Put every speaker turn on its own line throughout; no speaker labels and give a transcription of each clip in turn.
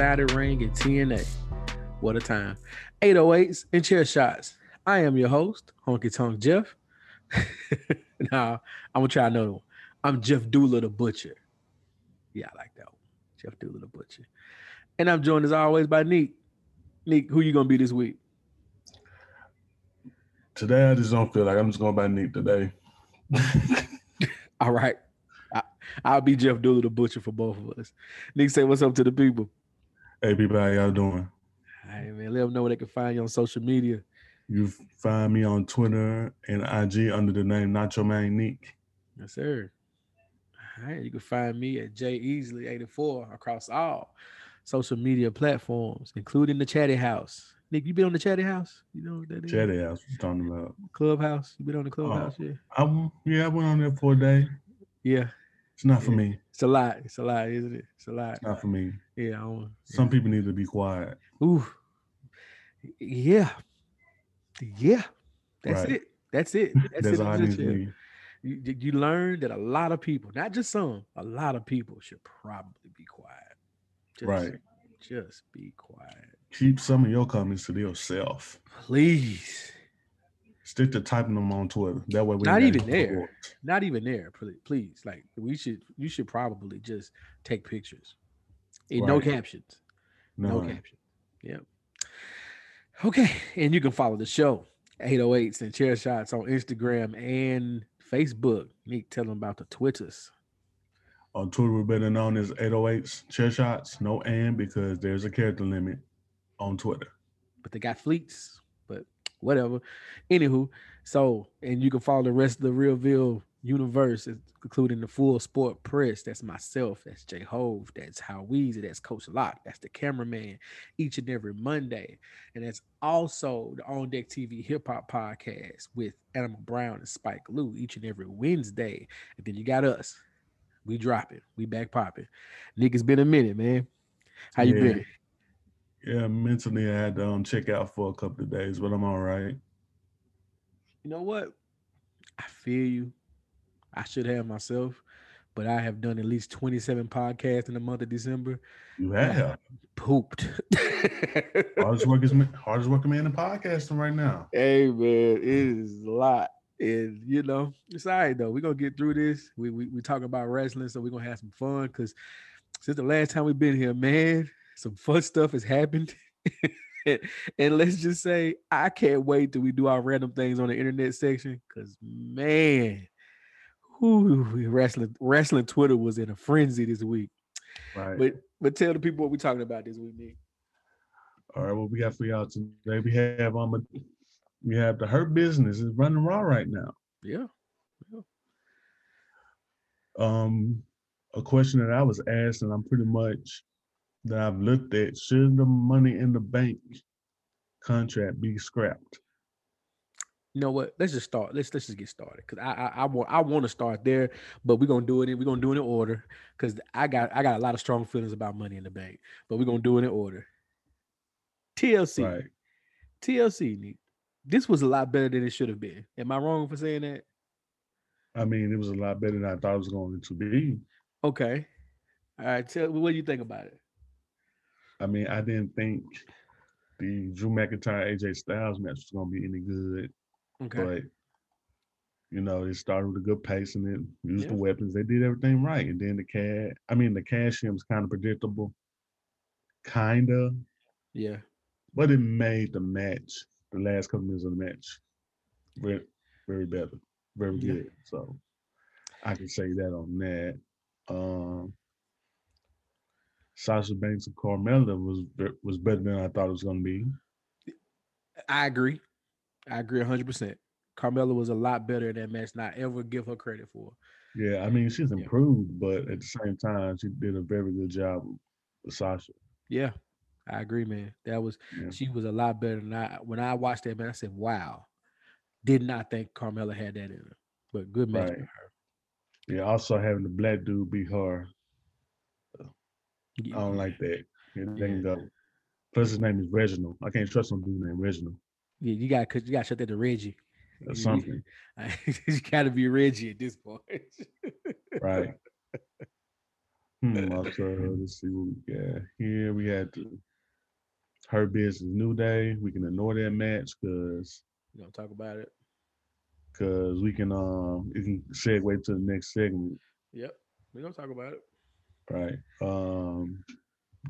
six sided ring in TNA. What a time. 808s and chair shots. I am your host, Honky Tonk Jeff. now, I'm going to try another one. I'm Jeff Dula the Butcher. Yeah, I like that one. Jeff Dula the Butcher. And I'm joined as always by Neek. Neek, who you going to be this week?
Today I just don't feel like I'm just going by Neek today.
All right. I, will be Jeff Dula the Butcher for both of us. Nick, say what's up to the people.
Hey, people, how y'all doing?
Hey, man, let them know where they can find you on social media.
You find me on Twitter and IG under the name Nacho Man Neek.
Yes, sir. All right, you can find me at J Easily 84 across all social media platforms, including the Chatty House. Nick, you been on the Chatty House? You know what that
is? Chatty House, what you talking about?
Clubhouse. You been on the Clubhouse? Uh, yeah.
I, yeah, I went on there for a day.
Yeah.
It's not for me.
It's a lot. It's a lot, isn't it? It's a lot.
It's not for me.
Yeah. yeah.
Some people need to be quiet.
Ooh. Yeah. Yeah. That's right. it. That's it. That's, That's it. all I need to. You, you learn that a lot of people, not just some, a lot of people should probably be quiet.
Just, right.
Just be quiet.
Keep some of your comments to yourself.
Please.
Stick to typing them on Twitter. That way, we
not Not even there. Not even there. Please, like we should. You should probably just take pictures. Eh, right. No captions. No, no captions. Yep. Okay, and you can follow the show 808s and chair shots on Instagram and Facebook. Nick, tell them about the Twitters.
On Twitter, we're better known as 808s chair shots. No and because there's a character limit on Twitter.
But they got fleets, whatever. Anywho, so and you can follow the rest of the Realville universe, including the full sport press. That's myself, that's Jay Hove, that's How Weezy, that's Coach Lock, that's the cameraman each and every Monday. And that's also the On Deck TV hip hop podcast with Animal Brown and Spike Lou each and every Wednesday. And then you got us. We dropping. We back popping. Nick, it's been a minute, man. How you yeah. been?
Yeah, mentally I had to um, check out for a couple of days, but I'm all right.
You know what? I feel you. I should have myself, but I have done at least 27 podcasts in the month of December.
You have
pooped.
hardest working hardest working man in podcasting right now.
Hey man, it is a lot. And you know, it's all right though. We're gonna get through this. We we, we talk about wrestling, so we're gonna have some fun because since the last time we've been here, man, some fun stuff has happened. and let's just say I can't wait till we do our random things on the internet section because man, whew, wrestling wrestling Twitter was in a frenzy this week. Right. But but tell the people what we're talking about this week, Nick.
All right, what we got for y'all today? We have um a, we have the Hurt Business is running raw right now.
Yeah. yeah.
Um, a question that I was asked, and I'm pretty much that I've looked at, should the money in the bank contract be scrapped?
You know what? Let's just start. Let's let's just get started because I, I I want I want to start there, but we're gonna do it. In, we're gonna do it in order because I got I got a lot of strong feelings about money in the bank, but we're gonna do it in order. TLC, right. TLC. This was a lot better than it should have been. Am I wrong for saying that?
I mean, it was a lot better than I thought it was going to be.
Okay. All right. Tell what do you think about it?
I mean, I didn't think the Drew McIntyre AJ Styles match was gonna be any good. Okay. But you know, it started with a good pace and it used yeah. the weapons. They did everything right. And then the cat I mean the cash in was kind of predictable. Kinda.
Yeah.
But it made the match, the last couple minutes of the match, very very better. Very yeah. good. So I can say that on that. Um Sasha Banks and Carmella was was better than I thought it was going to be.
I agree. I agree 100%. Carmella was a lot better in that match, not ever give her credit for.
Yeah, I mean, she's improved, yeah. but at the same time, she did a very good job with Sasha.
Yeah, I agree, man. That was yeah. she was a lot better than I. When I watched that, man, I said, "Wow." Did not think Carmella had that in her, but good match right. for her.
Yeah, also having the black dude be her I don't like that. Yeah. go. Plus, his name is Reginald. I can't trust some dude named Reginald.
Yeah, you got cause you got to shut that to Reggie.
Or something.
you got to be Reggie at this point.
right. Hmm, also, let's see what we got here. We had Hurt Business new day. We can ignore that match because
you don't talk about it.
Cause we can um it can segue to the next segment.
Yep. We don't talk about it.
Right. Um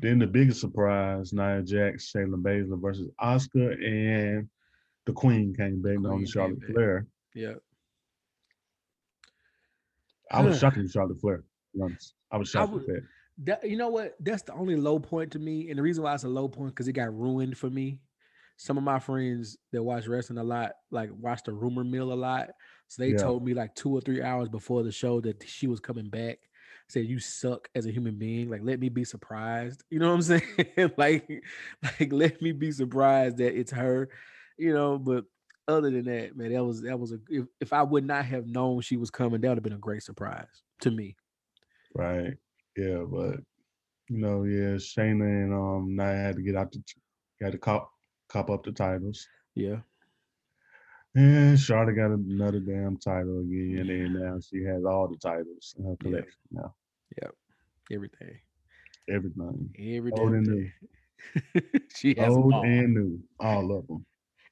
then the biggest surprise, Nia Jax, Shayna Baszler versus Asuka, and the Queen came back on Charlotte Flair.
Yeah.
I was shocked with Charlotte Flair. I was shocked I would, that.
that. You know what? That's the only low point to me, and the reason why it's a low point because it got ruined for me. Some of my friends that watch wrestling a lot, like watch the rumor mill a lot, so they yeah. told me like two or three hours before the show that she was coming back. Said you suck as a human being. Like let me be surprised. You know what I'm saying? like, like let me be surprised that it's her. You know, but other than that, man, that was that was a if, if I would not have known she was coming, that would have been a great surprise to me.
Right. Yeah, but you know, yeah, Shayna and um Nia had to get out the got to cop cop up the titles.
Yeah.
And Charlotte got another damn title again, and now she has all the titles in her collection yeah. now.
Yep. Everything.
Everything.
Everything. Old and new.
she has old and new, all of them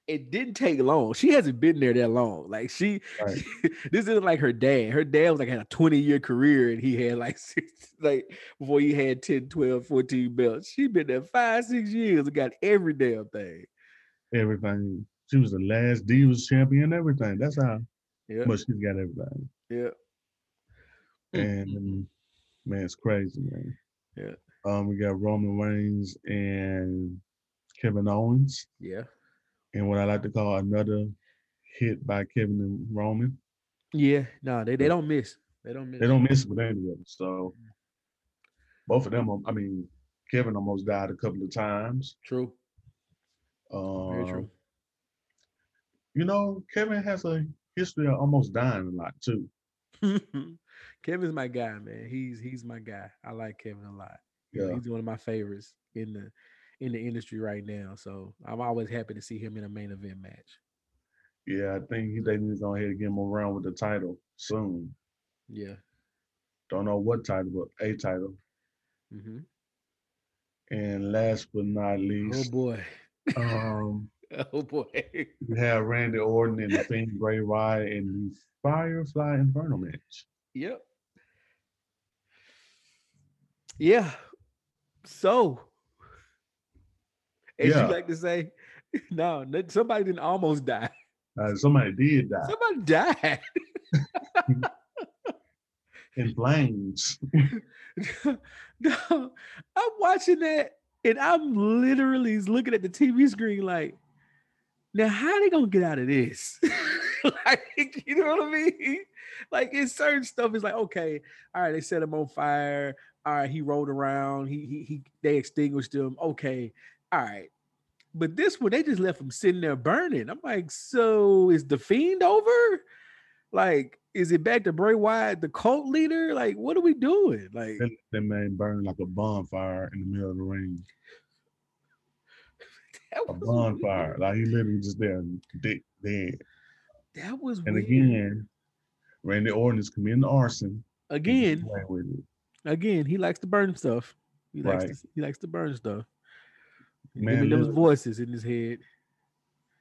it didn't take long. She hasn't been there that long. Like she, right. she, this isn't like her dad. Her dad was like had a 20 year career and he had like six, like before he had 10, 12, 14 belts. She been there five, six years and got every damn thing.
Everything. She was the last Divas champion, everything. That's how yeah. much she's got everything.
Yeah.
And. Man, it's crazy, man.
Yeah.
Um, we got Roman Reigns and Kevin Owens.
Yeah
and what I like to call another hit by Kevin and Roman.
Yeah, no, they, they don't miss. They don't miss.
They don't miss with any of them. So both of them, I mean, Kevin almost died a couple of times.
True.
Um, Very true. You know, Kevin has a history of almost dying a lot too.
Kevin's my guy, man. He's he's my guy. I like Kevin a lot. Yeah. He's one of my favorites in the in the industry right now. So I'm always happy to see him in a main event match.
Yeah, I think they need to go ahead and get him around with the title soon.
Yeah.
Don't know what title, but a title.
Mm-hmm.
And last but not oh, least,
oh boy,
um,
oh boy,
we have Randy Orton and the Fiend Bray Wyatt in the Firefly Inferno match.
Yep. Yeah. So as yeah. you like to say. No, somebody didn't almost die.
Uh, somebody did die.
Somebody died.
In flames.
no, I'm watching that and I'm literally looking at the TV screen like, now how they gonna get out of this? like, you know what I mean? Like in certain stuff, it's like, okay, all right, they set them on fire. All right, he rolled around, he he, he they extinguished him. Okay, all right. But this one, they just left him sitting there burning. I'm like, so is the fiend over? Like, is it back to Bray Wyatt, the cult leader? Like, what are we doing? Like
that, that man burned like a bonfire in the middle of the ring. a bonfire. Weird. Like he literally just there dead.
That was
and
weird.
again, Randy Orton is committing arson.
Again, again, he likes to burn stuff. He likes right. to, he likes to burn stuff. Man, those voices in his head.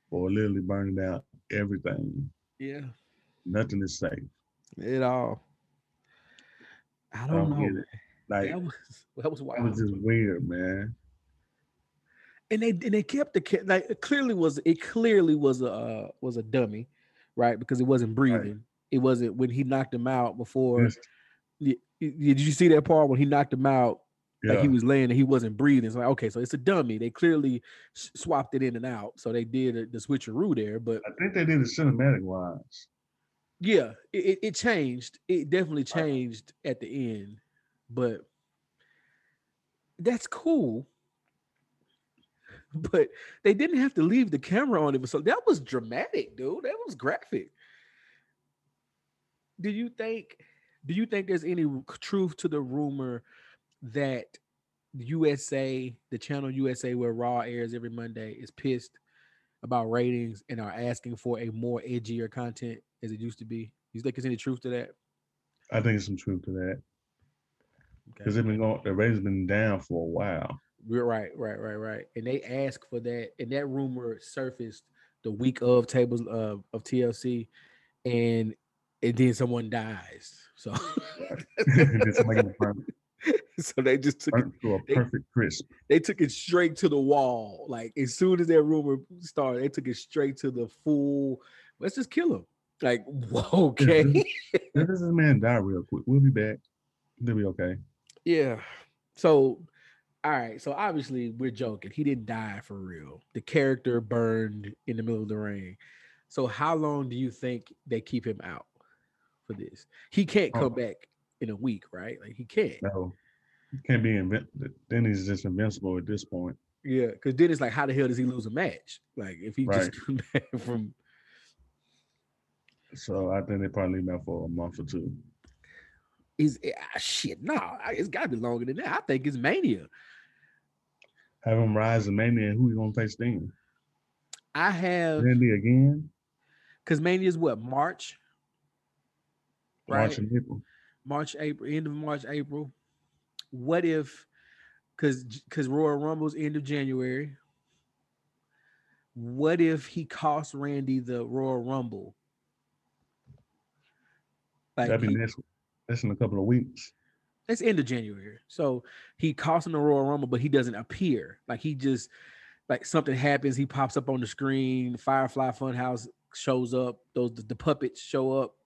Or literally burning down everything.
Yeah.
Nothing is safe.
At all. I don't, I don't know.
Like
that was that was wild.
It was just weird, man.
And they and they kept the cat like it clearly was it clearly was a uh, was a dummy, right? Because it wasn't breathing. Right. It wasn't when he knocked him out before. Yes. Did you see that part when he knocked him out yeah. Like he was laying and he wasn't breathing. It's like, okay, so it's a dummy. They clearly swapped it in and out. So they did a, the switcheroo there. But
I think they did it cinematic wise.
Yeah, it, it changed. It definitely uh-huh. changed at the end. But that's cool. But they didn't have to leave the camera on it. So that was dramatic, dude. That was graphic. Do you think do you think there's any truth to the rumor that USA, the channel USA where Raw airs every Monday, is pissed about ratings and are asking for a more edgier content as it used to be? You think there's any truth to that?
I think there's some truth to that. Because okay. they've been going, the ratings been down for a while.
Right, right, right, right. And they asked for that, and that rumor surfaced the week of tables uh, of, of TLC, and and then someone dies. So, so they just took it
to a perfect crisp.
They took it straight to the wall. Like as soon as that rumor started, they took it straight to the full. Let's just kill him. Like, whoa, okay.
Let this man die real quick. We'll be back. They'll be okay.
Yeah. So, all right. So obviously we're joking. He didn't die for real. The character burned in the middle of the rain. So how long do you think they keep him out for this? He can't come oh. back in a week, right? Like he can't.
No, he can't be invincible. Then he's just invincible at this point.
Yeah, because then it's like, how the hell does he lose a match? Like if he right. just come back from.
So I think they probably leave for a month or two.
Is ah, shit? No, nah, it's got to be longer than that. I think it's Mania.
Have him rise to Mania. Who you gonna face then?
I have
Randy again.
Because Mania is what March.
March and April.
March, April, end of March, April. What if, because because Royal Rumble's end of January. What if he costs Randy the Royal Rumble?
Like That'd be he, next, that's in a couple of weeks.
It's end of January. So he costs him the Royal Rumble, but he doesn't appear. Like he just like something happens, he pops up on the screen, Firefly Funhouse shows up, those the, the puppets show up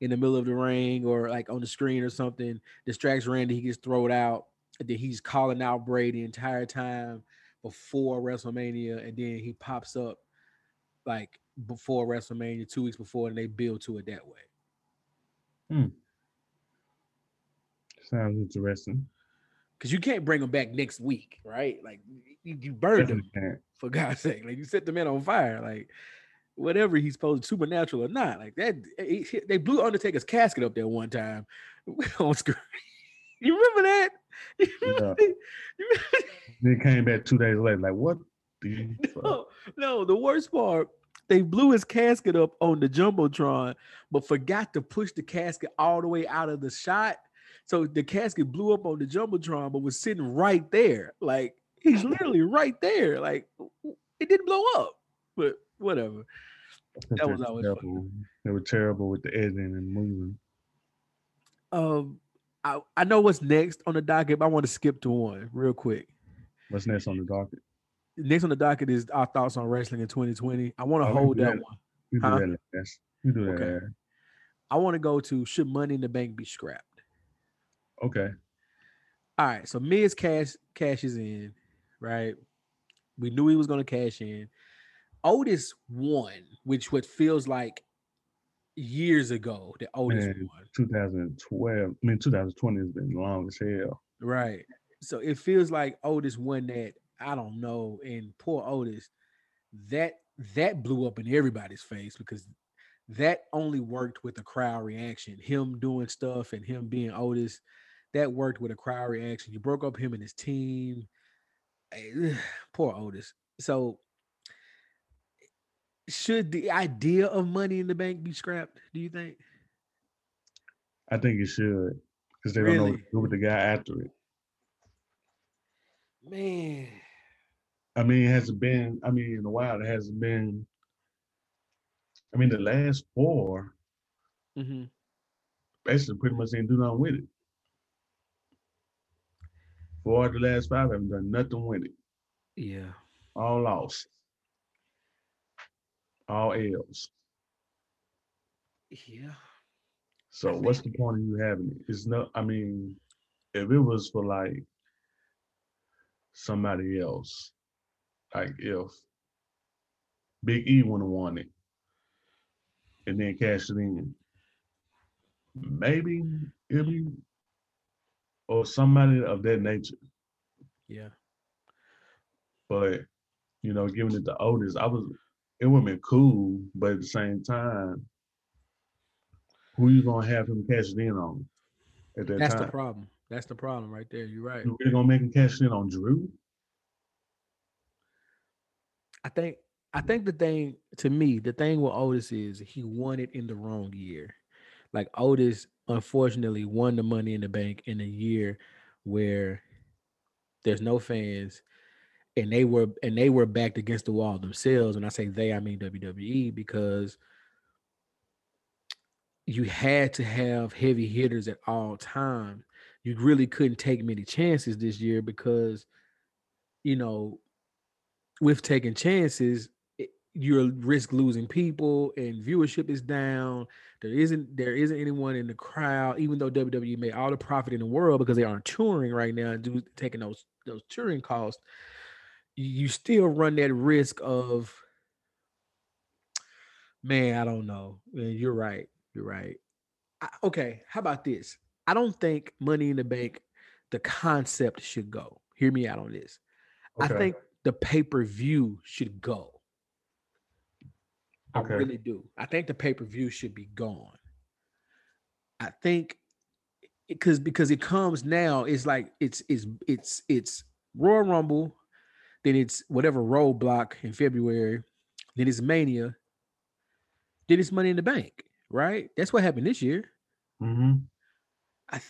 in the middle of the ring or like on the screen or something, distracts Randy, he gets thrown out, and then he's calling out Bray the entire time before WrestleMania, and then he pops up like before WrestleMania, two weeks before, and they build to it that way.
Hmm. Sounds interesting.
Because you can't bring them back next week, right? Like you, you burned Definitely them can't. for God's sake. Like you set the man on fire. Like whatever he's supposed to supernatural or not. Like that, he, they blew Undertaker's casket up there one time on screen. You remember that?
Yeah. they came back two days later. Like what?
no, no. The worst part they blew his casket up on the jumbotron, but forgot to push the casket all the way out of the shot. So the casket blew up on the jumbotron, but was sitting right there. Like he's literally right there. Like it didn't blow up, but whatever. That was always terrible. Fun.
They were terrible with the editing and moving.
Um, I, I know what's next on the docket, but I want to skip to one real quick.
What's next on the docket?
next on the docket is our thoughts on wrestling in 2020. I want to oh, hold that, that, one.
We do huh? that last. We do that.
I want to go to should Money in the Bank be scrapped?
Okay.
All right. So Miz cash cashes in, right? We knew he was going to cash in. Otis won, which what feels like years ago that Otis Man, won.
2012. I mean, 2020 has been long as hell.
Right. So it feels like Otis won that I don't know. And poor Otis, that that blew up in everybody's face because that only worked with a crowd reaction. Him doing stuff and him being Otis, that worked with a crowd reaction. You broke up him and his team. Eh, poor Otis. So should the idea of money in the bank be scrapped? Do you think?
I think it should because they really? don't know what to do with the guy after it.
Man,
I mean, it hasn't been, I mean, in a while, it hasn't been, I mean, the last 4
mm-hmm.
basically pretty much didn't do nothing with it. Four of the last five haven't done nothing with it.
Yeah.
All lost. All L's.
Yeah.
So what's the point of you having it? It's not, I mean, if it was for like somebody else, like if Big E would have won it and then cashed it in, maybe it'll be or somebody of that nature.
Yeah.
But you know, giving it to Otis, I was it would have been cool, but at the same time, who you gonna have him cash it in on
at that That's time? the problem. That's the problem right there. You're right. You
really gonna make him cash in on Drew?
I think I think the thing to me, the thing with Otis is he won it in the wrong year. Like Otis, unfortunately, won the Money in the Bank in a year where there's no fans, and they were and they were backed against the wall themselves. And I say they, I mean WWE, because you had to have heavy hitters at all times. You really couldn't take many chances this year because, you know, with taking chances, you're risk losing people and viewership is down. There isn't there isn't anyone in the crowd, even though WWE made all the profit in the world because they aren't touring right now and do, taking those those touring costs. You still run that risk of man, I don't know. You're right. You're right. I, okay, how about this? I don't think Money in the Bank, the concept should go. Hear me out on this. Okay. I think the pay per view should go. Okay. I really do. I think the pay per view should be gone. I think because because it comes now, it's like it's it's it's it's Royal Rumble, then it's whatever roadblock in February, then it's Mania, then it's Money in the Bank, right? That's what happened this year. Mm-hmm. I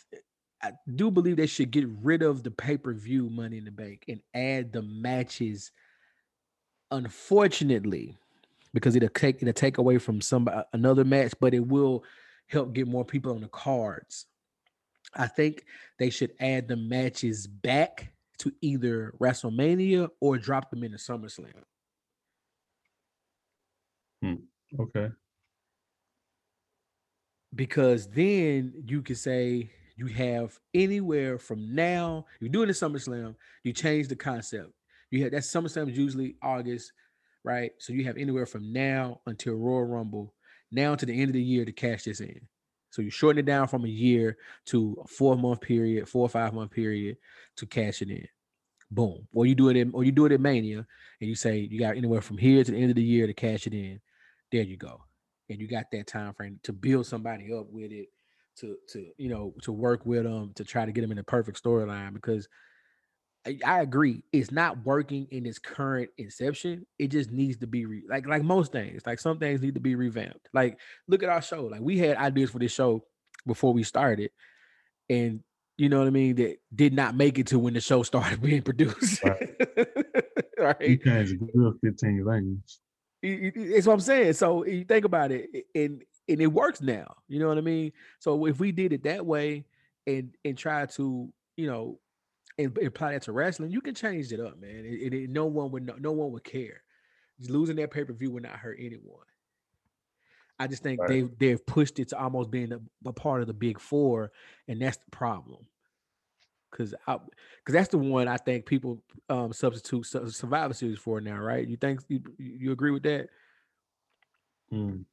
I do believe they should get rid of the pay per view Money in the Bank and add the matches. Unfortunately, because it'll take it'll take away from some another match, but it will help get more people on the cards. I think they should add the matches back to either WrestleMania or drop them into SummerSlam.
Hmm. Okay.
Because then you could say you have anywhere from now, you're doing the SummerSlam, you change the concept. You have that SummerSlam is usually August, right? So you have anywhere from now until Royal Rumble, now to the end of the year to cash this in. So you shorten it down from a year to a four month period, four or five month period to cash it in. Boom. Or you do it in, or you do it in Mania, and you say you got anywhere from here to the end of the year to cash it in. There you go, and you got that time frame to build somebody up with it, to to you know to work with them to try to get them in the perfect storyline because I, agree. It's not working in its current inception. It just needs to be re- like like most things. Like some things need to be revamped. Like look at our show. Like we had ideas for this show before we started, and you know what I mean. That did not make it to when the show started being produced. Right.
right. You good fifteen languages.
It's what I'm saying. So you think about it, and and it works now. You know what I mean. So if we did it that way, and and try to you know and apply that to wrestling, you can change it up, man. It, it, no one would no, no one would care. Just losing that pay per view would not hurt anyone. I just think right. they've they've pushed it to almost being a, a, part of the big four, and that's the problem. Cause I, cause that's the one I think people um substitute Survivor Series for now, right? You think you, you agree with that?
Mm.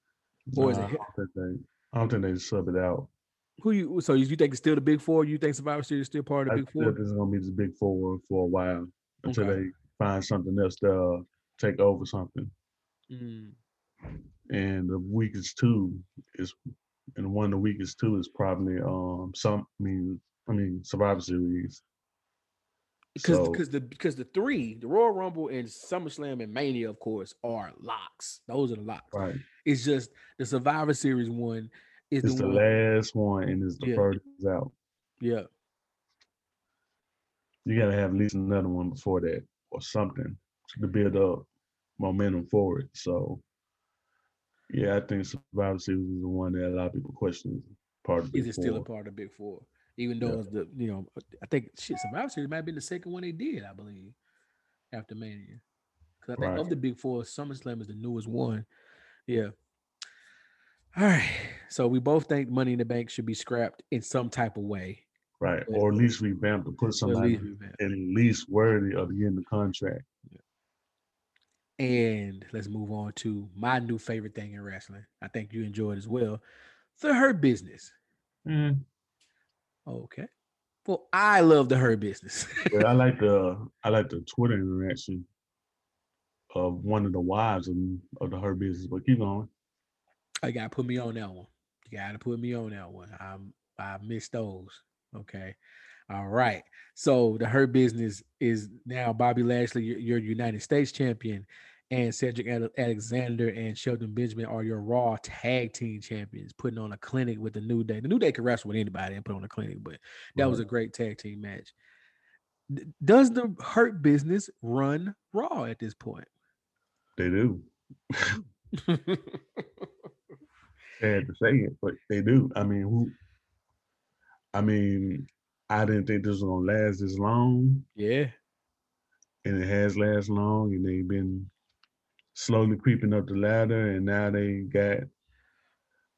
Or is it? I don't, think they, I don't think they sub it out.
Who you so you think it's still the big four? You think Survivor Series is still part of the I big four?
It's gonna be the big four for a while until okay. they find something else to uh, take over something. Mm. And the weakest two is, and one of the weakest two is probably um some. I mean, I mean Survivor Series.
Because so, because the because the three, the Royal Rumble and SummerSlam and Mania, of course, are locks. Those are the locks.
Right.
It's just the Survivor Series one
is it's the, the last one and it's the yeah. first out.
Yeah.
You gotta have at least another one before that or something to build up momentum for it. So yeah, I think Survivor Series is the one that a lot of people question is part of
Is it still a part of Big Four? Even though yeah. it's the you know, I think shit, Survivor Series might have been the second one they did, I believe, after Mania. Because I think right. of the Big Four, SummerSlam is the newest one. Yeah. All right. So we both think Money in the Bank should be scrapped in some type of way.
Right. Or at least revamped to put somebody at least, at least worthy of getting the contract.
Yeah. And let's move on to my new favorite thing in wrestling. I think you enjoyed as well. The Hurt Business. Mm. Okay. Well, I love the Hurt Business.
yeah, I like the I like the Twitter interaction of one of the wives of, of the Hurt Business. But keep going.
I gotta put me on that one. You gotta put me on that one. I'm I missed those. Okay. All right. So the Hurt Business is now Bobby Lashley, your, your United States champion, and Cedric Alexander and Shelton Benjamin are your Raw tag team champions, putting on a clinic with the New Day. The New Day can wrestle with anybody and put on a clinic, but that right. was a great tag team match. Does the Hurt Business run Raw at this point?
They do. Sad to say it, but they do. I mean, who? I mean, I didn't think this was gonna last this long.
Yeah.
And it has lasted long, and they've been slowly creeping up the ladder, and now they got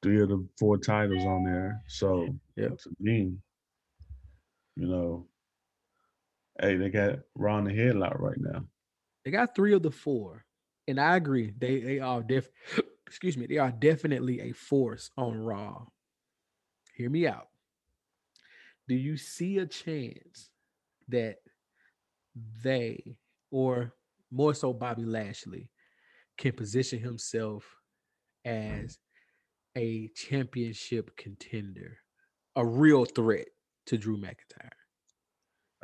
three of the four titles on there. So
yeah,
to me, you know, hey, they got Ron the headlock right now.
They got three of the four, and I agree. They they are def. Excuse me. They are definitely a force on Raw. Hear me out do you see a chance that they, or more so Bobby Lashley, can position himself as a championship contender, a real threat to Drew McIntyre?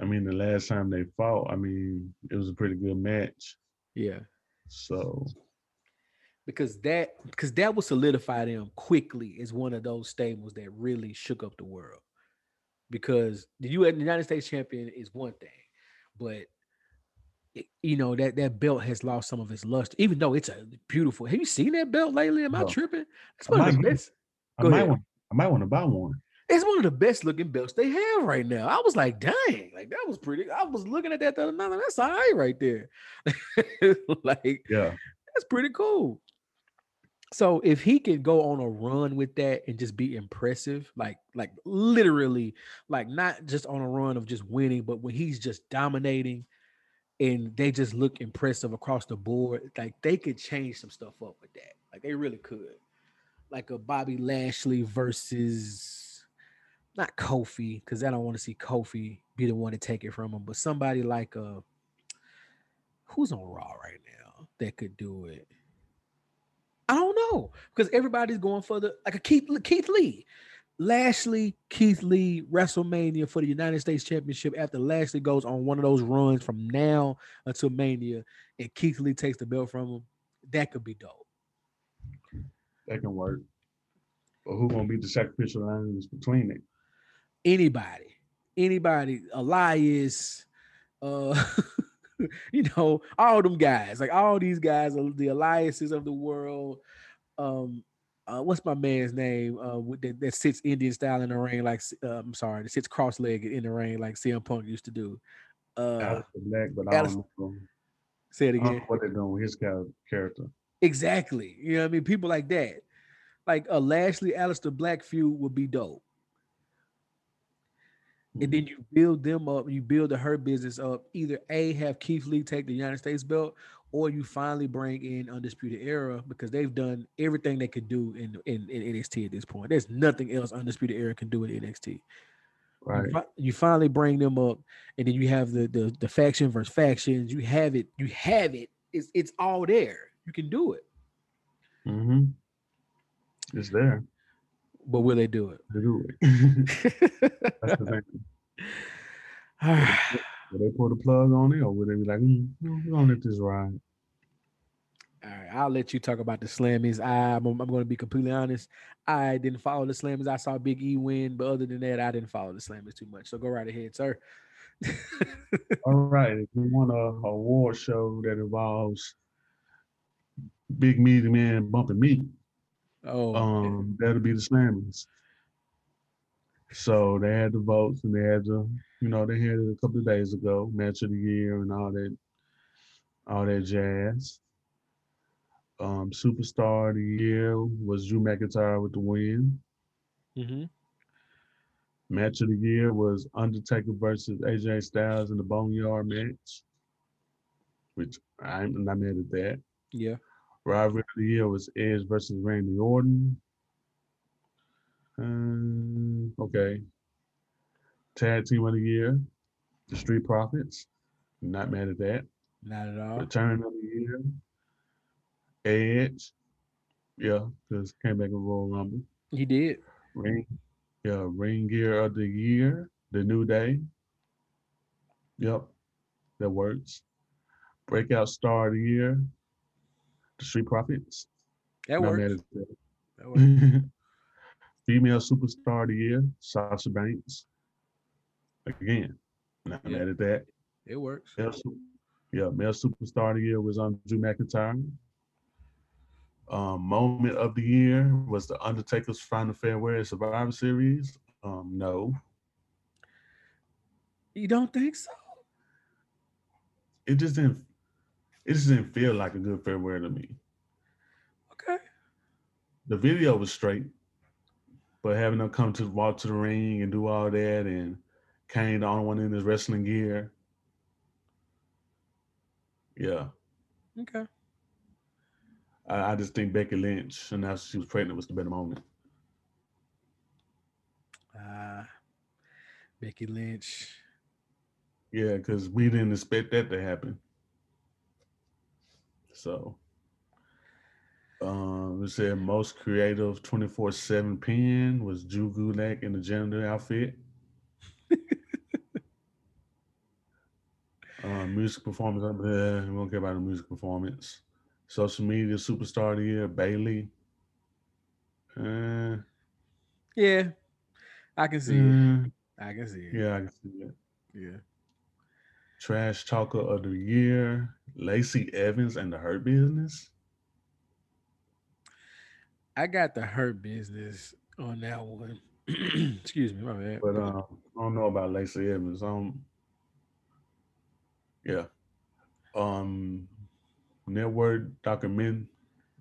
I mean, the last time they fought, I mean, it was a pretty good match.
Yeah.
So
because that because that will solidify them quickly as one of those stables that really shook up the world because the U.S. United States champion is one thing, but it, you know that that belt has lost some of its luster. Even though it's a beautiful. Have you seen that belt lately? Am I tripping? It's one of the best.
Go I might, want, I might want to buy one.
It's one of the best looking belts they have right now. I was like, dang, like that was pretty. I was looking at that the other night. That's all right right there. like,
yeah,
that's pretty cool. So if he can go on a run with that and just be impressive, like like literally, like not just on a run of just winning, but when he's just dominating and they just look impressive across the board, like they could change some stuff up with that. Like they really could. Like a Bobby Lashley versus not Kofi, because I don't want to see Kofi be the one to take it from him, but somebody like uh who's on Raw right now that could do it. I don't know because everybody's going for the like a Keith Keith Lee, Lashley Keith Lee WrestleMania for the United States Championship. After Lashley goes on one of those runs from now until Mania, and Keith Lee takes the belt from him, that could be dope.
That can work. But who gonna be the sacrificial lines between it?
Anybody, anybody. Elias, uh. you know, all them guys, like all these guys, the alliances of the world. Um, uh, what's my man's name? Uh, that, that sits Indian style in the ring, like uh, I'm sorry, that sits cross-legged in the ring, like CM Punk used to do. Uh,
Black, but I don't know.
Say it again.
what they're doing with his character.
Exactly. You know what I mean? People like that. Like a Lashley Aleister Black feud would be dope and then you build them up, you build the Hurt business up. Either A, have Keith Lee take the United States belt, or you finally bring in Undisputed Era because they've done everything they could do in, in, in NXT at this point. There's nothing else Undisputed Era can do in NXT.
Right.
You, you, finally bring them up, and then you have the, the the faction versus factions. You have it. You have it. It's it's all there. You can do it.
Mm-hmm. It's there.
But will they do it?
They do it. That's the thing. will they pull the plug on it, or will they be like, mm, "We're gonna let this ride"?
All right, I'll let you talk about the Slammies. I'm, I'm going to be completely honest. I didn't follow the Slammies. I saw Big E win, but other than that, I didn't follow the Slammies too much. So go right ahead, sir.
All right. If you want a award show that involves big meaty man bumping meat,
Oh,
um, that'll be the Slammies. So they had the votes and they had the, you know, they had it a couple of days ago, match of the year and all that, all that jazz. Um, superstar of the year was Drew McIntyre with the win.
Mm-hmm.
Match of the year was Undertaker versus AJ Styles in the Boneyard match, which I'm not mad at that.
Yeah.
Rivalry of the year was Edge versus Randy Orton. Um, okay. Tag team of the year, the Street Profits. Not mad at that.
Not at all.
Return of the year, Edge. Yeah, because came back in Royal Rumble.
He did.
Ring, yeah, ring gear of the year, the New Day. Yep, that works. Breakout star of the year, the Street Profits.
That works. That
works. Female Superstar of the Year, Sasha Banks. Again, not yeah. mad at that.
It works.
Male, yeah, Male Superstar of the Year was on Drew McIntyre. Um, moment of the year was the Undertaker's final farewell Survivor Series. Um, no.
You don't think so?
It just didn't. It just didn't feel like a good farewell to me.
Okay.
The video was straight, but having them come to walk to the ring and do all that, and Kane the only one in his wrestling gear. Yeah.
Okay.
I, I just think Becky Lynch, and now she was pregnant, was the better moment.
Uh, Becky Lynch.
Yeah, because we didn't expect that to happen. So, um, it said most creative 24 7 pin was Drew Gulak in the gender outfit. um, music performance, uh, we don't care about the music performance. Social media superstar of the year, Bayley. Uh,
yeah, I can see uh, it. I can see it.
Yeah, I can see it.
Yeah.
Trash talker of the year, Lacey Evans and the Hurt Business.
I got the Hurt Business on that one. Excuse me, my bad.
But um, I don't know about Lacey Evans. Um, yeah. Um, Network document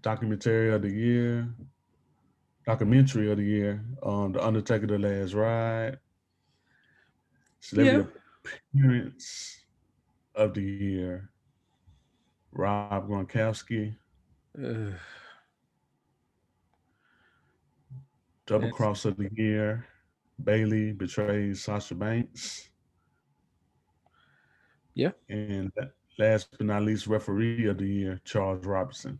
documentary of the year, documentary of the year on The Undertaker: The Last Ride, celebrity yeah. appearance of the year, Rob Gronkowski. Double cross of the year, Bayley betrays Sasha Banks.
Yeah.
And last but not least, referee of the year, Charles Robinson.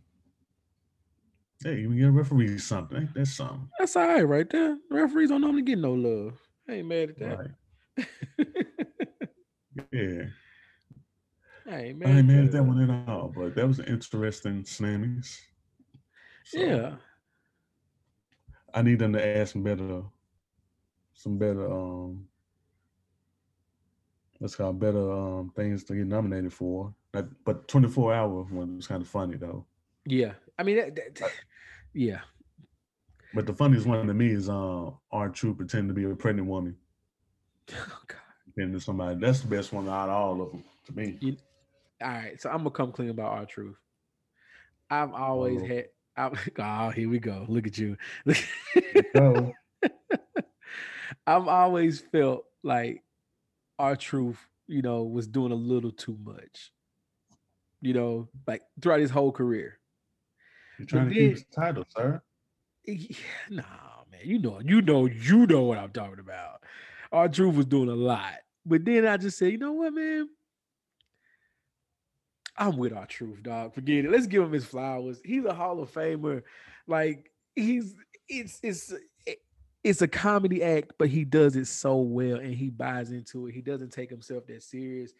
Hey, you get a referee something. That's something.
That's all right, right there. referees don't normally get no love. I ain't mad at that. Right.
yeah.
I ain't mad,
I ain't mad at that one at all. But that was an interesting Slammies.
So, yeah.
I need them to add some better, some better um let's call better um, things to get nominated for. but 24 hour one was kind of funny though.
Yeah, I mean, that, that, yeah.
But the funniest one to me is uh, R-Truth pretending to be a pregnant woman.
Oh God.
Pretending to somebody. That's the best one out of all of them to me.
You, all right, so I'm gonna come clean about R-Truth. I've always oh. had. I, oh, here we go. Look at you. go. I've always felt like R-Truth, you know, was doing a little too much. You know, like throughout his whole career.
You're trying but to then, keep his title, sir.
Yeah, nah, man. You know, you know, you know what I'm talking about. R-Truth was doing a lot. But then I just said, you know what, man? I'm with R-Truth, dog. Forget it. Let's give him his flowers. He's a Hall of Famer. Like he's it's it's it's a comedy act, but he does it so well and he buys into it. He doesn't take himself that serious.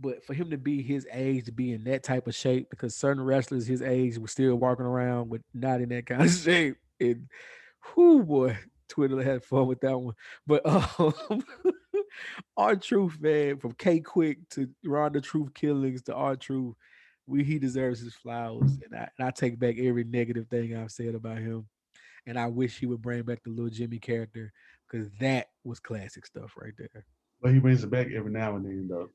But for him to be his age, to be in that type of shape, because certain wrestlers his age were still walking around with not in that kind of shape. And whoo boy, Twitter had fun with that one. But um, R-Truth, man, from K-Kwik to Ronda Truth Killings to R-Truth, we he deserves his flowers. And I, and I take back every negative thing I've said about him and I wish he would bring back the little Jimmy character because that was classic stuff right there.
But he brings it back every now and then, though.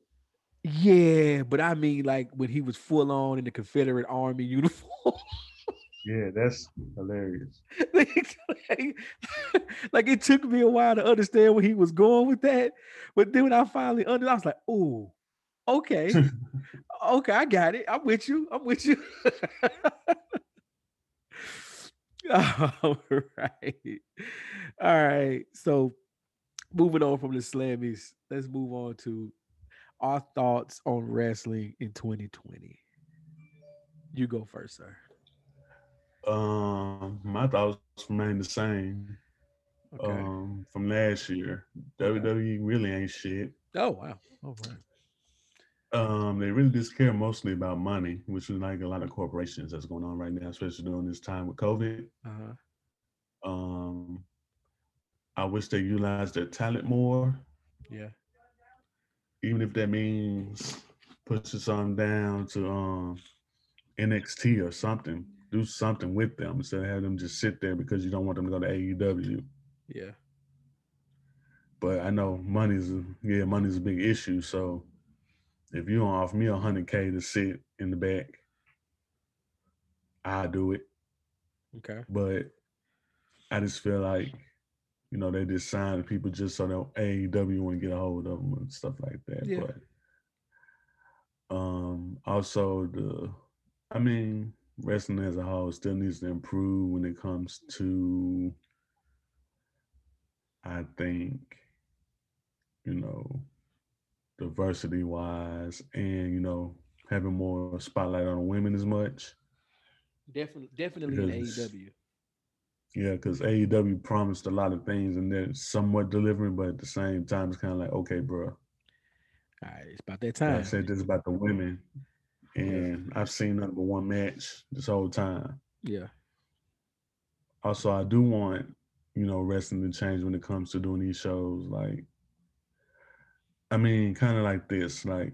Yeah, but I mean, like when he was full on in the Confederate Army uniform.
yeah, that's hilarious.
like, like, it took me a while to understand where he was going with that, but then when I finally understood, I was like, "Oh, okay, okay, I got it. I'm with you. I'm with you." All right. All right. So moving on from the slammies, let's move on to our thoughts on wrestling in 2020. You go first, sir.
Um, my thoughts remain the same. Okay. Um, from last year, WWE really ain't shit.
Oh wow! Oh right.
Um, they really just care mostly about money, which is like a lot of corporations that's going on right now, especially during this time with COVID. Uh-huh. Um, I wish they utilized their talent more.
Yeah.
Even if that means pushing something down to um NXT or something, do something with them instead of having them just sit there because you don't want them to go to AEW.
Yeah.
But I know money's yeah, money's a big issue. So if you don't offer me a hundred K to sit in the back, I do it.
Okay.
But I just feel like, you know, they just sign people just so that AEW want to get a hold of them and stuff like that. Yeah. But um also the I mean, wrestling as a whole still needs to improve when it comes to I think, you know, diversity wise and, you know, having more spotlight on women as much.
Definitely definitely because, in AEW.
Yeah, because AEW promised a lot of things and they're somewhat delivering, but at the same time, it's kind of like, okay, bro. All
right, it's about that time.
I said this about the women, and I've seen nothing but one match this whole time.
Yeah.
Also, I do want you know wrestling to change when it comes to doing these shows. Like, I mean, kind of like this. Like,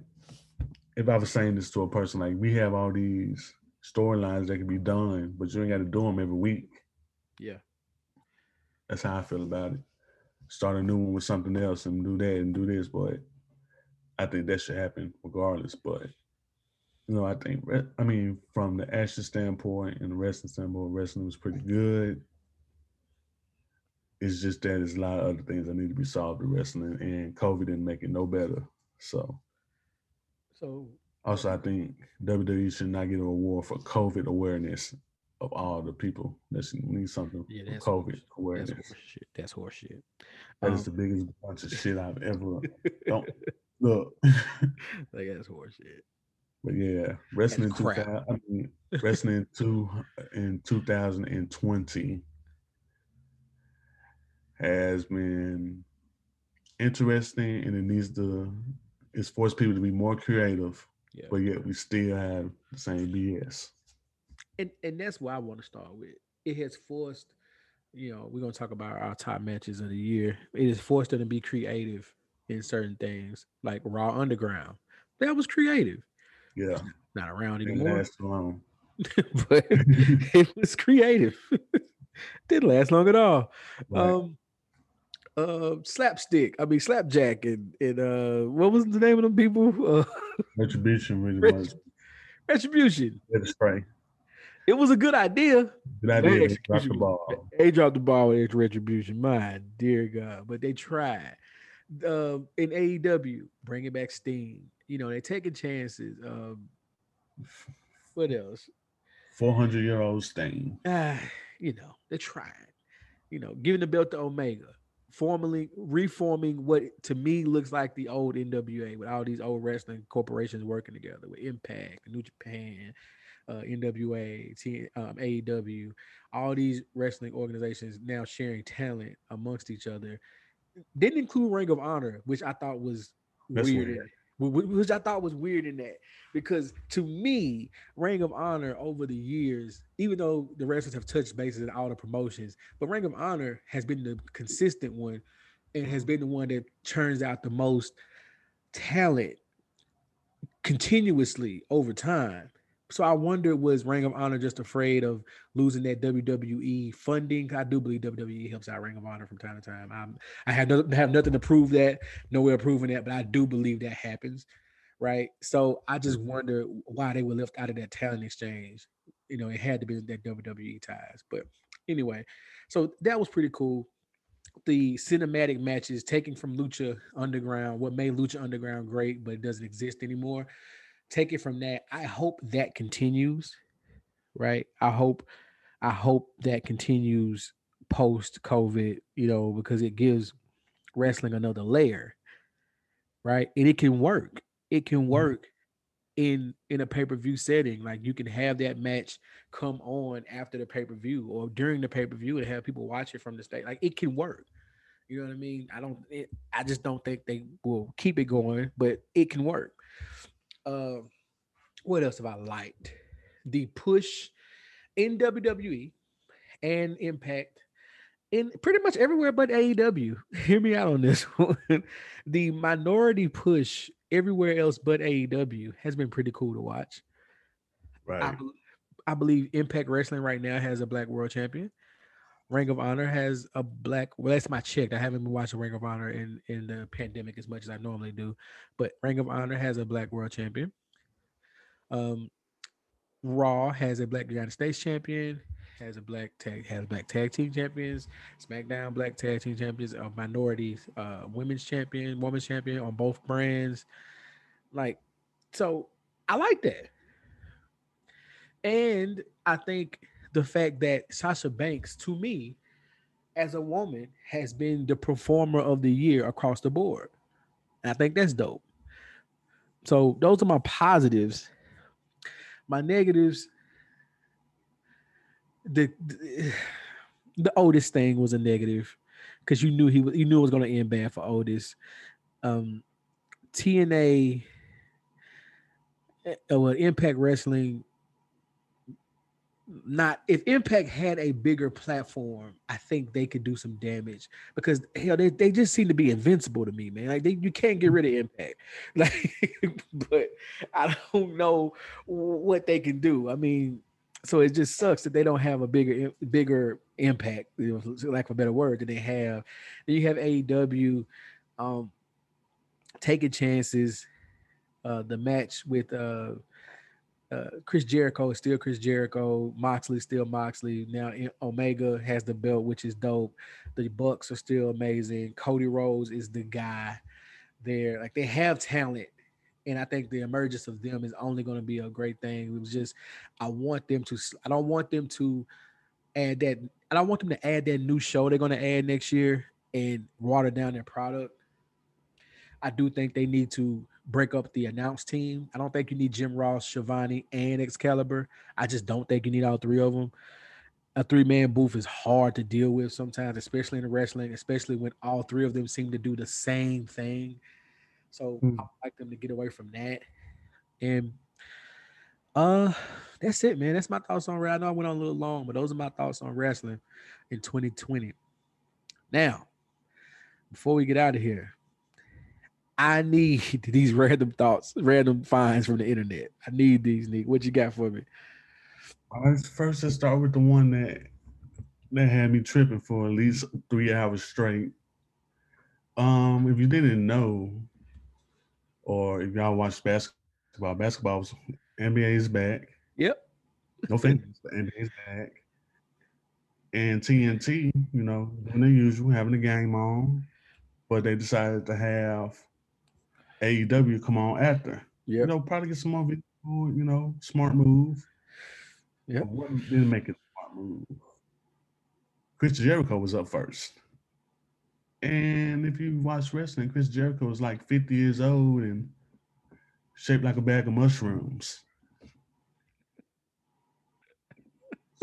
if I was saying this to a person, like we have all these storylines that can be done, but you ain't got to do them every week.
Yeah.
That's how I feel about it. Start a new one with something else and do that and do this, but I think that should happen regardless. But you know, I think I mean from the action standpoint and the wrestling standpoint, wrestling was pretty good. It's just that there's a lot of other things that need to be solved with wrestling, and COVID didn't make it no better. So,
so
also I think WWE should not get an award for COVID awareness of all the people that need something yeah, that's COVID horseshit. awareness.
That's horseshit. That's horseshit.
That um, is the biggest bunch of shit I've ever. don't look.
like that's horseshit.
But yeah, wrestling two. I mean, wrestling two in two thousand and twenty has been interesting, and it needs to. It's forced people to be more creative, yeah. but yet we still have the same BS.
And and that's why I want to start with. It has forced, you know, we're gonna talk about our top matches of the year. It has forced them to be creative in certain things, like Raw Underground. That was creative.
Yeah.
Not around anymore. but it was creative. Didn't last long at all. Right. Um uh slapstick, I mean slapjack and and uh what was the name of them people? Uh,
Retribution really was.
Retribution.
Right.
It was a good idea.
Good idea. They dropped the ball.
They dropped the ball with retribution. My dear God. But they tried. Um, in AEW, bringing back Sting, you know, they're taking chances. Um, what else?
400 year old Sting.
Uh, you know, they're trying. You know, giving the belt to Omega, formally reforming what to me looks like the old NWA with all these old wrestling corporations working together with Impact, New Japan, uh, NWA, T, um, AEW, all these wrestling organizations now sharing talent amongst each other. Didn't include Ring of Honor, which I thought was weird. weird which I thought was weird in that because to me, Ring of Honor over the years, even though the wrestlers have touched bases in all the promotions, but Ring of Honor has been the consistent one and has been the one that churns out the most talent continuously over time. So I wonder, was Ring of Honor just afraid of losing that WWE funding? I do believe WWE helps out Ring of Honor from time to time. I'm, I have no, have nothing to prove that, nowhere of proving that, but I do believe that happens, right? So I just mm-hmm. wonder why they were left out of that talent exchange. You know, it had to be that WWE ties, but anyway, so that was pretty cool. The cinematic matches taken from Lucha Underground, what made Lucha Underground great, but it doesn't exist anymore take it from that. I hope that continues, right? I hope, I hope that continues post COVID, you know, because it gives wrestling another layer, right? And it can work. It can mm-hmm. work in in a pay-per-view setting. Like you can have that match come on after the pay-per-view or during the pay-per-view and have people watch it from the state. Like it can work. You know what I mean? I don't. It, I just don't think they will keep it going, but it can work. Uh, what else have I liked? The push in WWE and Impact in pretty much everywhere but AEW. Hear me out on this one. the minority push everywhere else but AEW has been pretty cool to watch.
Right.
I, I believe Impact Wrestling right now has a black world champion. Ring of Honor has a black. Well, that's my check. I haven't been watching Ring of Honor in in the pandemic as much as I normally do, but Ring of Honor has a black world champion. Um, Raw has a black United States champion. Has a black tag has black tag team champions. SmackDown black tag team champions. A minority uh, women's champion, women's champion on both brands. Like, so I like that. And I think the fact that Sasha Banks, to me, as a woman, has been the performer of the year across the board. And I think that's dope. So those are my positives. My negatives, the the, the Otis thing was a negative because you knew he was you knew it was gonna end bad for Otis. Um TNA uh, well, Impact Wrestling not if Impact had a bigger platform, I think they could do some damage because hell, they, they just seem to be invincible to me, man. Like they, you can't get rid of Impact, like, but I don't know what they can do. I mean, so it just sucks that they don't have a bigger bigger impact, you know, lack of a better word, that they have. You have AEW um, taking chances. Uh, the match with uh, uh, Chris Jericho is still Chris Jericho. Moxley still Moxley. Now Omega has the belt, which is dope. The Bucks are still amazing. Cody Rhodes is the guy there. Like they have talent, and I think the emergence of them is only going to be a great thing. It was just I want them to. I don't want them to add that. I don't want them to add that new show they're going to add next year and water down their product. I do think they need to break up the announce team. I don't think you need Jim Ross, Schiavone, and Excalibur. I just don't think you need all three of them. A three man booth is hard to deal with sometimes, especially in the wrestling, especially when all three of them seem to do the same thing. So mm. I like them to get away from that. And uh that's it, man. That's my thoughts on wrestling. I know I went on a little long, but those are my thoughts on wrestling in 2020. Now, before we get out of here, I need these random thoughts, random finds from the internet. I need these, Nick. What you got for me?
Right, first, let's start with the one that that had me tripping for at least three hours straight. Um, if you didn't know, or if y'all watch basketball, basketball's NBA is back.
Yep.
No offense, the NBA is back. And TNT, you know, doing their usual, having the game on, but they decided to have AEW come on after. Yeah. You know, probably get some more you know, smart move.
Yeah.
Didn't make it smart move. Chris Jericho was up first. And if you watch wrestling, Chris Jericho was like 50 years old and shaped like a bag of mushrooms.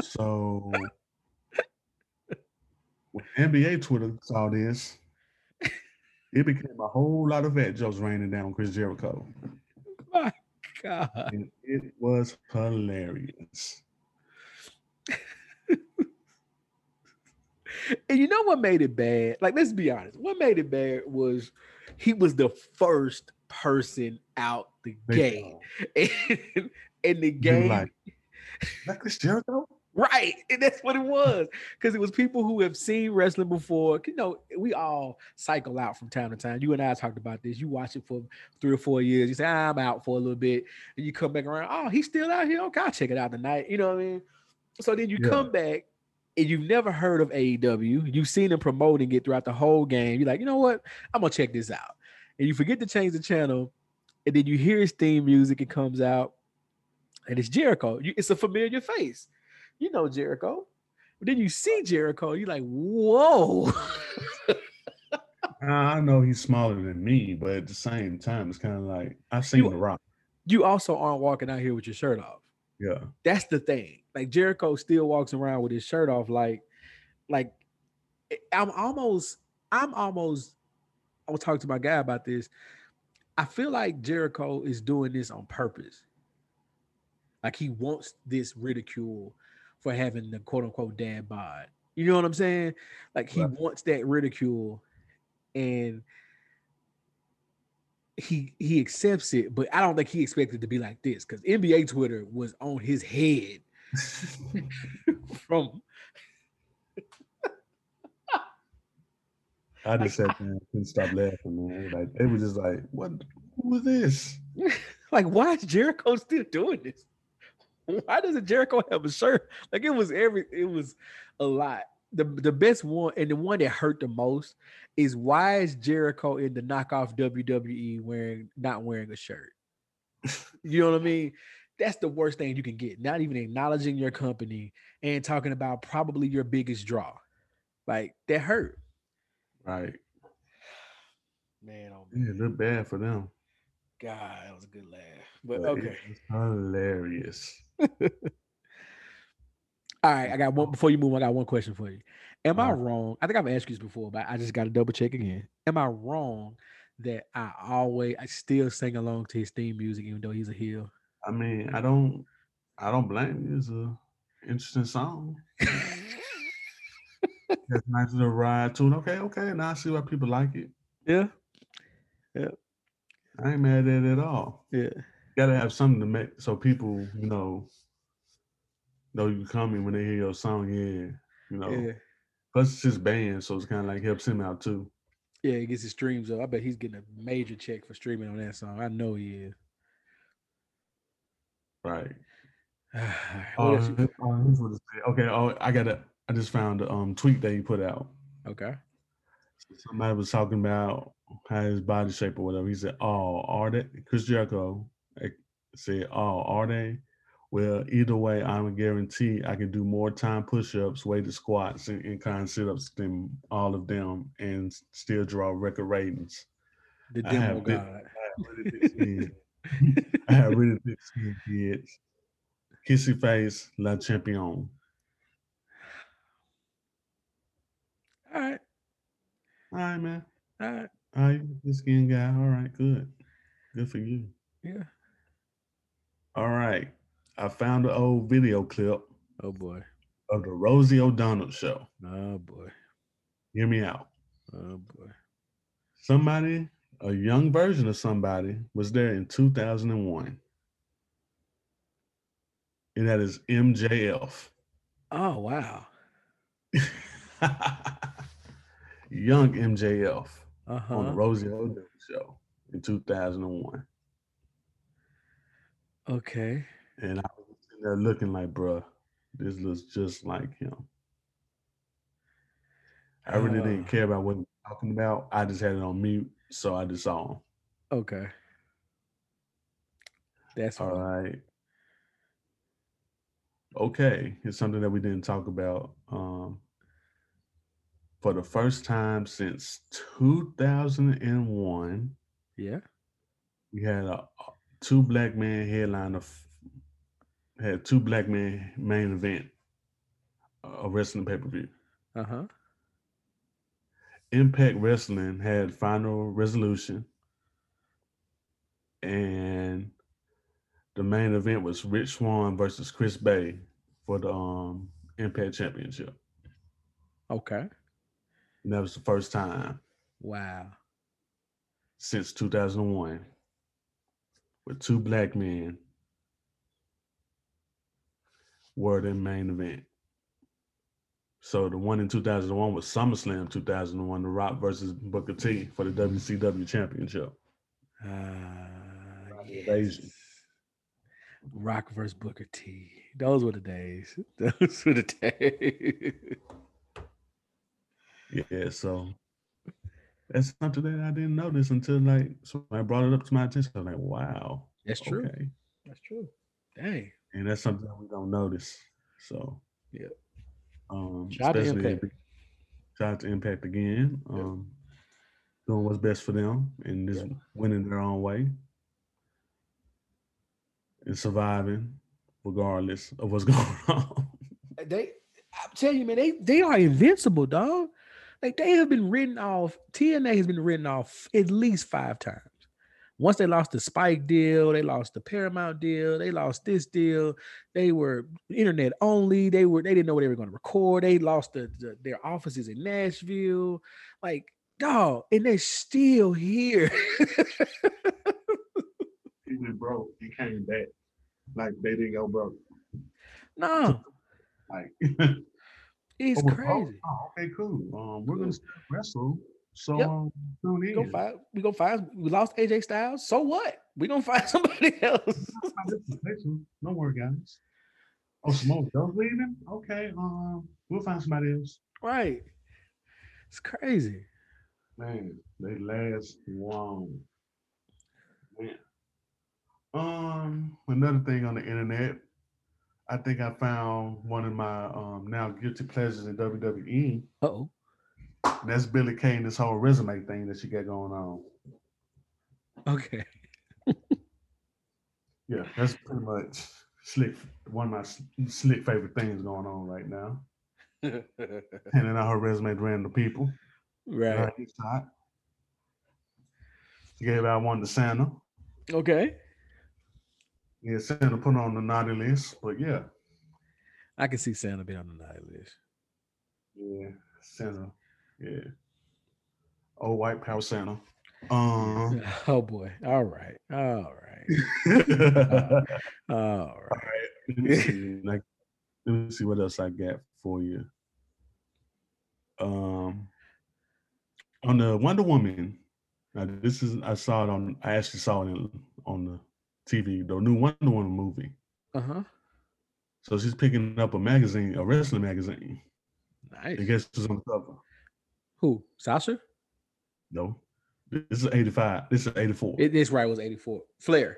so when NBA Twitter saw this, it became a whole lot of fat jokes raining down on Chris Jericho.
My God.
And it was hilarious.
and you know what made it bad? Like, let's be honest. What made it bad was he was the first person out the gate. And, and the game.
Like, like Chris Jericho?
Right. And that's what it was. Because it was people who have seen wrestling before. You know, we all cycle out from time to time. You and I talked about this. You watch it for three or four years. You say, ah, I'm out for a little bit. And you come back around. Oh, he's still out here. Okay, I'll check it out tonight. You know what I mean? So then you yeah. come back and you've never heard of AEW. You've seen them promoting it throughout the whole game. You're like, you know what? I'm gonna check this out. And you forget to change the channel, and then you hear his theme music. It comes out, and it's Jericho. it's a familiar face you know Jericho. But then you see Jericho, you're like, whoa.
I know he's smaller than me, but at the same time, it's kind of like I've seen
you,
the rock.
You also aren't walking out here with your shirt off.
Yeah.
That's the thing. Like Jericho still walks around with his shirt off, like, like eh, I'm almost, I'm almost, I was talking to my guy about this. I feel like Jericho is doing this on purpose. Like he wants this ridicule for having the quote unquote dad bod. You know what I'm saying? Like he right. wants that ridicule and he he accepts it, but I don't think he expected to be like this because NBA Twitter was on his head from
I just sat there and couldn't stop laughing, man. Like it was just like, what who is this?
like, why is Jericho still doing this? Why doesn't Jericho have a shirt? Like it was every it was a lot. The the best one and the one that hurt the most is why is Jericho in the knockoff WWE wearing not wearing a shirt? you know what I mean? That's the worst thing you can get. Not even acknowledging your company and talking about probably your biggest draw. Like that hurt.
Right.
Man,
oh man. Yeah, look bad for them.
God, that was a good laugh. But, but okay.
hilarious.
All right, I got one before you move. On, I got one question for you. Am I wrong? I think I've asked you this before, but I just got to double check again. Am I wrong that I always I still sing along to his theme music even though he's a heel?
I mean, I don't, I don't blame you. It's a interesting song. That's nice to ride tune. Okay, okay. Now I see why people like it.
Yeah. Yeah.
I ain't mad at it at all.
Yeah.
Gotta have something to make so people, you know, know you coming when they hear your song. Yeah. You know. Yeah. Plus it's his band, so it's kind of like helps him out too.
Yeah, he gets his streams up. I bet he's getting a major check for streaming on that song. I know he is.
Right. uh, okay. Oh, I got it. I just found a um, tweet that he put out.
Okay.
Somebody was talking about how his body shape or whatever. He said, "Oh, are they?" Chris Jericho said, "Oh, are they?" Well, either way, I'm a guarantee I can do more time push-ups, weighted squats, and, of sit-ups than all of them, and still draw record ratings.
The demo god. I have really thick
skin. I have really thick skin, kids. Kissy face, la champion.
All right.
All right, man.
All right.
All right, this skin guy. All right, good. Good for you.
Yeah.
All right. I found an old video clip.
Oh boy.
Of the Rosie O'Donnell show.
Oh boy.
Hear me out.
Oh boy.
Somebody, a young version of somebody, was there in 2001. And that is MJF.
Oh wow.
young MJF
uh-huh.
on the Rosie O'Donnell show in 2001.
Okay.
And I was sitting there looking like, bruh, this looks just like him. I really uh, didn't care about what he was talking about. I just had it on mute, so I just saw him.
Okay. That's
all right. Okay, it's something that we didn't talk about. Um, for the first time since 2001.
Yeah.
We had a, two black men headline of had two black men main event a wrestling pay per view.
Uh huh.
Impact Wrestling had final resolution, and the main event was Rich Swann versus Chris Bey for the um, Impact Championship.
Okay.
And that was the first time.
Wow.
Since 2001, with two black men were the main event. So the one in 2001 was SummerSlam 2001, The Rock versus Booker T for the WCW Championship.
Uh, yes. Rock versus Booker T. Those were the days. Those were the days.
Yeah, so that's something that I didn't notice until like so I brought it up to my attention. I was like, wow.
That's true. Okay. That's true. Dang.
And that's something that we don't notice. So
yeah.
Um shout especially to Impact. shout out to Impact again. Um doing what's best for them and just yeah. winning their own way. And surviving regardless of what's going on.
They I'm telling you, man, they they are invincible, dog. Like they have been written off. TNA has been written off at least five times. once they lost the Spike deal, they lost the Paramount deal, they lost this deal. They were internet only. They were they didn't know what they were going to record. They lost the, the, their offices in Nashville. Like dog, and they're still here.
he went broke. He came back. Like they didn't go broke.
No.
Like
it's
oh,
crazy.
Oh, okay, cool. Um, we're gonna wrestle. So yep. um, tune in.
We gonna find. We gonna find. We lost AJ Styles. So what? We gonna find somebody else.
Don't worry, guys. Oh, Samoa Joe's leaving. Okay. Um, we'll find somebody else.
Right. It's crazy.
Man, they last long. Man. Um, another thing on the internet, I think I found one of my um now guilty pleasures in WWE.
oh.
That's Billie Kay. this whole resume thing that she got going on.
Okay.
yeah, that's pretty much slick. One of my slick favorite things going on right now. Handing out her resume to random people.
Right.
right she gave out one to Santa.
Okay.
Yeah, Santa put on the naughty list, but yeah.
I can see Santa being on the naughty list.
Yeah, Santa. Yeah. Oh, white power Santa. Um.
Oh boy. All right. All right. uh, all right.
All right. Let me see. Like, let me see what else I got for you. Um. On the Wonder Woman. Now this is I saw it on. I actually saw it on the TV, the new Wonder Woman movie.
Uh huh.
So she's picking up a magazine, a wrestling magazine.
Nice.
I guess she's on the cover.
Who? Sasha?
No. This is 85. This is 84.
It, this right was 84. Flair.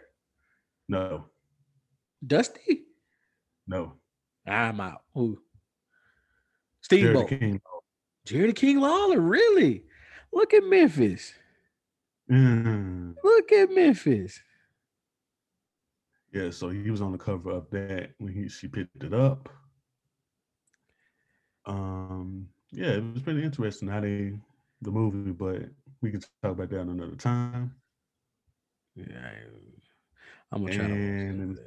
No.
Dusty?
No.
I'm out. Who? Steamboat. Jerry King. Jerry King Lawler, really? Look at Memphis.
Mm.
Look at Memphis.
Yeah, so he was on the cover of that when he she picked it up. Um, yeah, it was pretty interesting how they the movie, but we could talk about that another time.
Yeah, I'm gonna try and to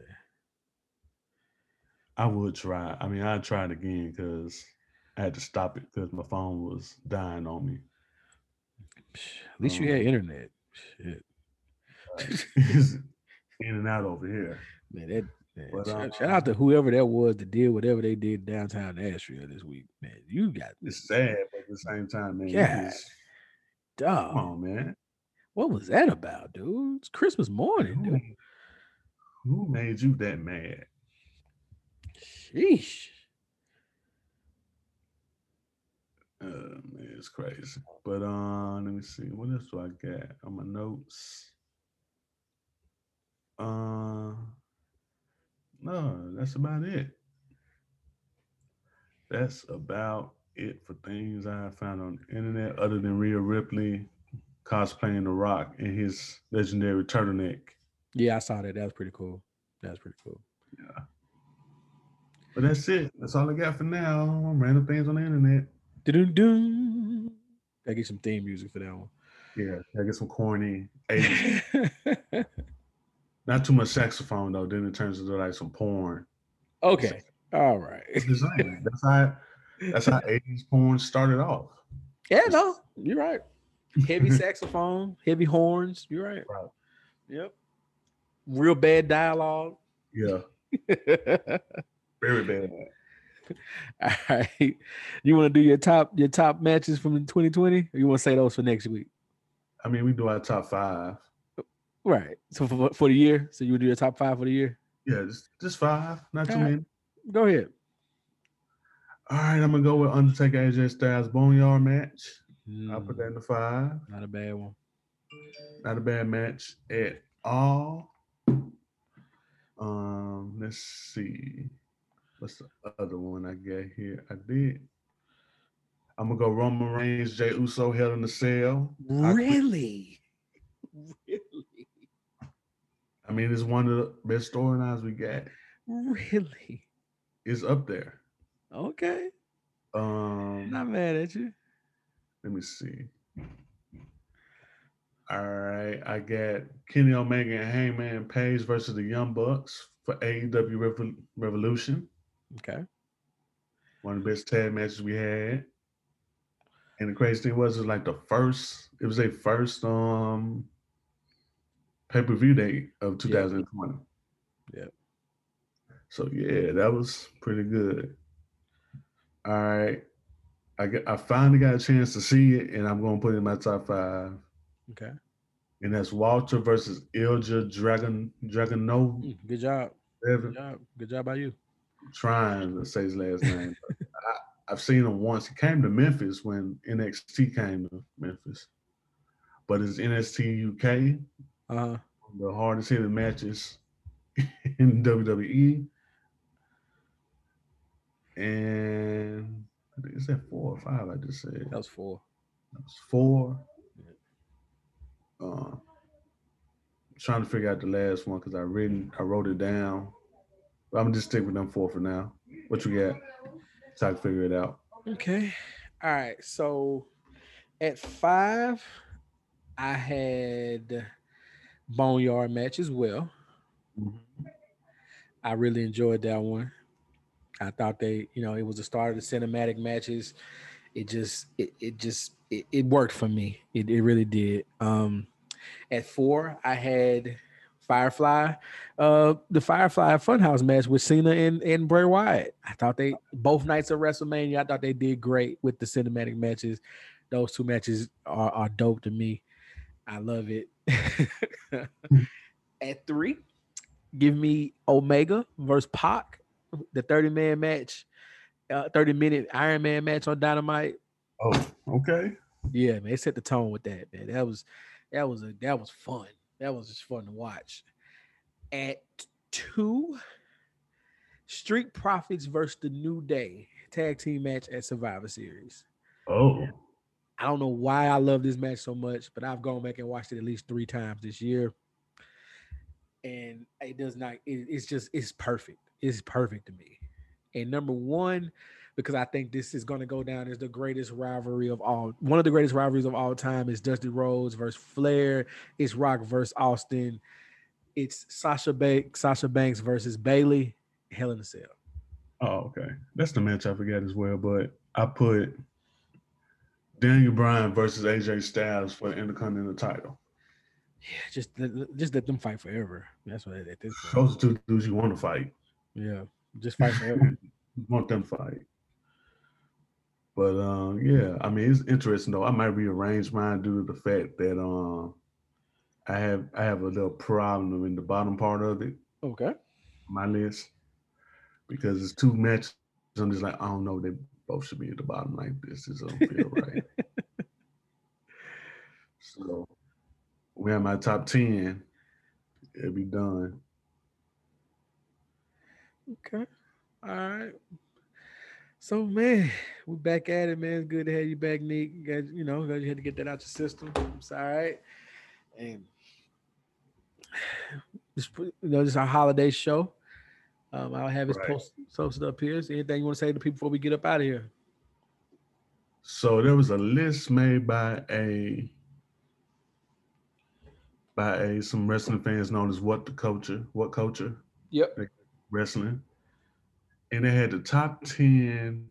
I would try. I mean, I tried again because I had to stop it because my phone was dying on me.
At least um, you had um, internet. Shit.
in and out over here.
Man, that man, but, shout, um, shout, out to whoever that was to deal whatever they did downtown Nashville this week. Man, you got
it's sad, but at the same time, man.
Yeah. Dog.
Come on, man.
What was that about, dude? It's Christmas morning, dude.
Who made you that mad?
Sheesh.
Uh, man, it's crazy. But uh, let me see. What else do I got on my notes? Uh, no, that's about it. That's about it for things I found on the internet, other than Rhea Ripley cosplaying The Rock in his legendary turtleneck.
Yeah, I saw that. That was pretty cool. That was pretty cool.
Yeah. But that's it. That's all I got for now. Random things on the internet.
Doo-doo-doo. I get some theme music for that one.
Yeah, I get some corny 80s. Not too much saxophone though. Then it turns into like some porn.
Okay. All right.
That's how that's how 80s porn started off.
Yeah, no, you're right. Heavy saxophone, heavy horns. You're right.
Right.
Yep. Real bad dialogue.
Yeah. Very bad.
All right. You want to do your top your top matches from 2020? Or you want to say those for next week?
I mean, we do our top five.
Right. So for, for the year, so you would do your top five for the year?
Yeah, just, just five, not too many.
Go ahead.
All right, I'm gonna go with Undertaker AJ Styles Boneyard match. Mm. I'll put that in the five.
Not a bad one.
Not a bad match at all. Um, let's see. What's the other one I got here? I did. I'm gonna go Roman Reigns, Jey Uso, Hell in the Cell.
Really?
really? I mean, it's one of the best storylines we got.
Really?
It's up there.
Okay.
Um
not mad at you.
Let me see. All right, I got Kenny Omega and Hangman Page versus the Young Bucks for AEW Revolution.
Okay.
One of the best tag matches we had. And the crazy thing was, it was like the first, it was a first um pay-per-view date of 2020.
Yeah.
So yeah, that was pretty good. All right. I get I finally got a chance to see it, and I'm gonna put it in my top five.
Okay.
And that's Walter versus Ilja Dragon Dragunov.
Mm, good job. Good job. Good job by you.
I'm trying to say his last name. I, have seen him once. He came to Memphis when NXT came to Memphis. But it's NXT UK.
Uh-huh.
The hardest hitting matches in WWE. And is that four or five? I just said
that was four.
That was four. Yeah. Uh, trying to figure out the last one because I written I wrote it down. But I'm gonna just stick with them four for now. What you got? So I can figure it out.
Okay. All right. So at five, I had Boneyard match as well. Mm-hmm. I really enjoyed that one. I thought they, you know, it was the start of the cinematic matches. It just, it, it just, it, it worked for me. It, it really did. Um, at four, I had Firefly, uh, the Firefly Funhouse match with Cena and, and Bray Wyatt. I thought they both nights of WrestleMania, I thought they did great with the cinematic matches. Those two matches are, are dope to me. I love it. At three, give me Omega versus Pac, the 30 man match, uh, 30 minute Iron Man match on Dynamite.
Oh, okay.
Yeah, man, it set the tone with that, man. That was that was a that was fun. That was just fun to watch. At two, Street Profits versus the New Day tag team match at Survivor Series.
Oh,
I don't know why I love this match so much, but I've gone back and watched it at least three times this year. And it does not, it, it's just, it's perfect. It's perfect to me. And number one, because I think this is going to go down as the greatest rivalry of all. One of the greatest rivalries of all time is Dusty Rhodes versus Flair. It's Rock versus Austin. It's Sasha Banks, Sasha Banks versus Bayley. Hell in a Cell.
Oh, okay. That's the match I forgot as well. But I put Daniel Bryan versus AJ Styles for the Intercontinental title.
Yeah, just just let them fight forever. That's what at this
point. Those two dudes you want to fight.
Yeah, just fight forever.
want them to fight. But um, yeah, I mean it's interesting though. I might rearrange mine due to the fact that um I have I have a little problem in the bottom part of it.
Okay.
My list. Because it's two matches. I'm just like, I don't know, they both should be at the bottom like this. This don't feel right. so we have my top 10. It'll be done.
Okay. All right. So man, we're back at it, man. It's good to have you back, Nick. You know, you had to get that out your system. It's all right. And just you know, this is our holiday show. Um, I'll have his right. post posted up here. So anything you want to say to people before we get up out of here?
So there was a list made by a by a some wrestling fans known as What the Culture, What Culture.
Yep.
Wrestling. And they had the top 10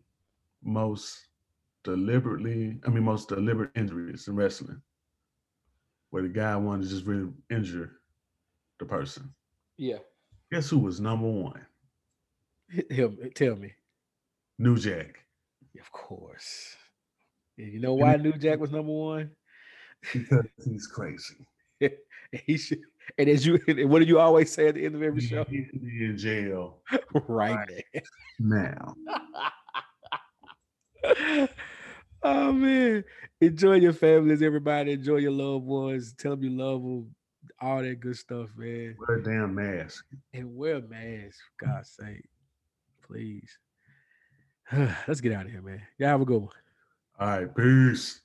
most deliberately, I mean most deliberate injuries in wrestling. Where the guy wanted to just really injure the person.
Yeah.
Guess who was number one?
Him, tell me.
New Jack.
Of course. You know why New Jack was number one?
Because he's crazy.
he should. And as you, what do you always say at the end of every show?
He should be in jail
right, right
now.
oh man, enjoy your families, everybody. Enjoy your loved ones. Tell them you love them. All that good stuff, man.
Wear a damn mask.
And wear a mask, for God's sake please. Let's get out of here, man. Yeah, have a good one.
All right, peace.